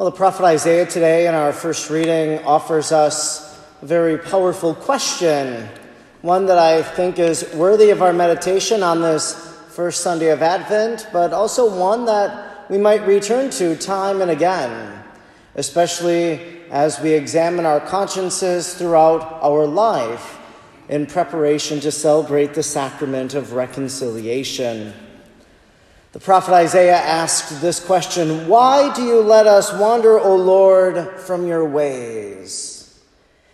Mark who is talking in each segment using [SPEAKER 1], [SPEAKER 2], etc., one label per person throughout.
[SPEAKER 1] Well, the prophet Isaiah today in our first reading offers us a very powerful question, one that I think is worthy of our meditation on this first Sunday of Advent, but also one that we might return to time and again, especially as we examine our consciences throughout our life in preparation to celebrate the sacrament of reconciliation. The prophet Isaiah asked this question Why do you let us wander, O Lord, from your ways?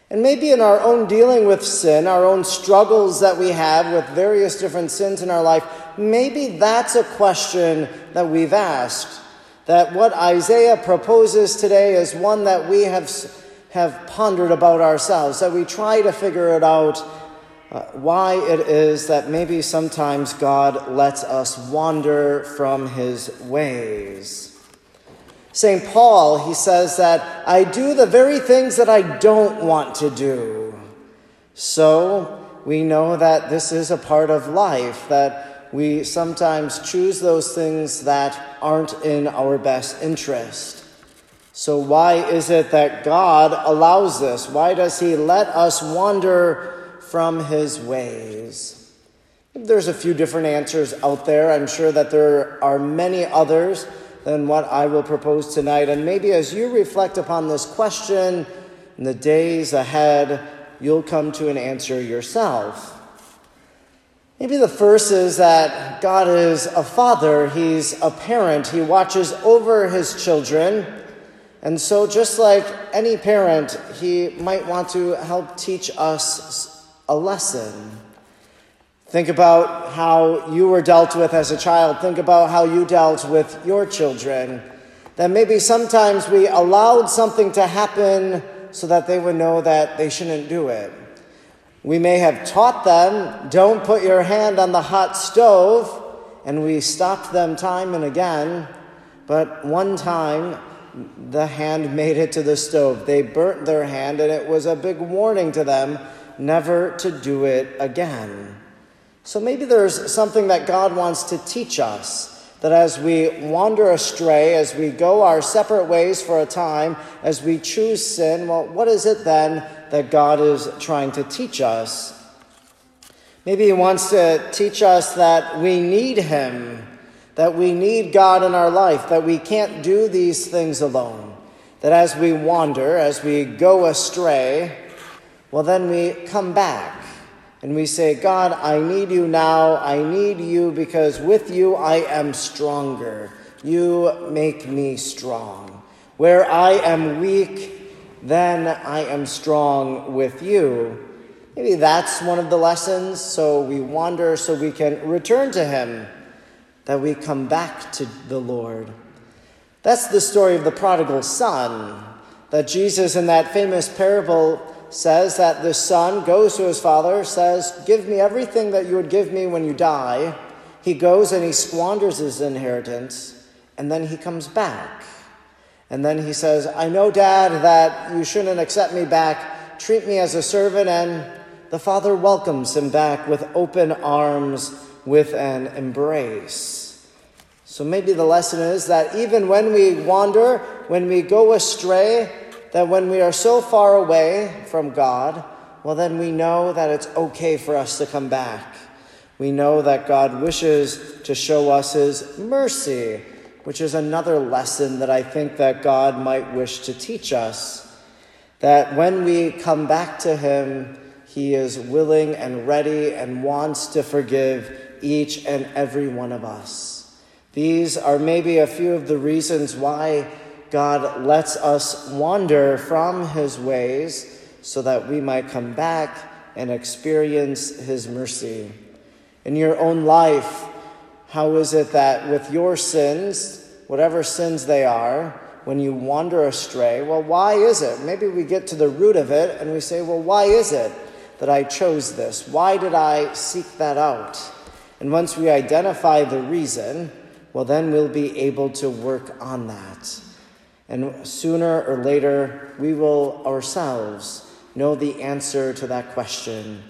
[SPEAKER 1] And maybe in our own dealing with sin, our own struggles that we have with various different sins in our life, maybe that's a question that we've asked. That what Isaiah proposes today is one that we have, have pondered about ourselves, that we try to figure it out uh, why it is that maybe sometimes God lets us wander from his ways. St. Paul, he says that I do the very things that I don't want to do. So we know that this is a part of life, that we sometimes choose those things that aren't in our best interest. So, why is it that God allows this? Why does He let us wander from his ways? There's a few different answers out there. I'm sure that there are many others than what I will propose tonight. And maybe as you reflect upon this question in the days ahead, you'll come to an answer yourself. Maybe the first is that God is a father, He's a parent, He watches over His children. And so, just like any parent, He might want to help teach us a lesson. Think about how you were dealt with as a child. Think about how you dealt with your children. That maybe sometimes we allowed something to happen so that they would know that they shouldn't do it. We may have taught them, don't put your hand on the hot stove, and we stopped them time and again. But one time, the hand made it to the stove. They burnt their hand, and it was a big warning to them never to do it again. So maybe there's something that God wants to teach us that as we wander astray, as we go our separate ways for a time, as we choose sin, well, what is it then that God is trying to teach us? Maybe He wants to teach us that we need Him, that we need God in our life, that we can't do these things alone, that as we wander, as we go astray, well, then we come back and we say, God, I need you now. I need you because with you I am stronger. You make me strong. Where I am weak, then I am strong with you. Maybe that's one of the lessons. So we wander so we can return to Him, that we come back to the Lord. That's the story of the prodigal son, that Jesus in that famous parable says that the son goes to his father, says, Give me everything that you would give me when you die. He goes and he squanders his inheritance, and then he comes back. And then he says, I know, Dad, that you shouldn't accept me back. Treat me as a servant. And the father welcomes him back with open arms, with an embrace. So maybe the lesson is that even when we wander, when we go astray, that when we are so far away from God, well, then we know that it's okay for us to come back. We know that God wishes to show us His mercy, which is another lesson that I think that God might wish to teach us. That when we come back to Him, He is willing and ready and wants to forgive each and every one of us. These are maybe a few of the reasons why God lets us wander from his ways so that we might come back and experience his mercy. In your own life, how is it that with your sins, whatever sins they are, when you wander astray, well, why is it? Maybe we get to the root of it and we say, well, why is it that I chose this? Why did I seek that out? And once we identify the reason, well, then we'll be able to work on that. And sooner or later, we will ourselves know the answer to that question.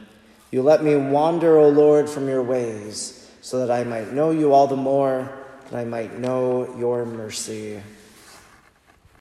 [SPEAKER 1] You let me wander, O Lord, from your ways, so that I might know you all the more, that I might know your mercy.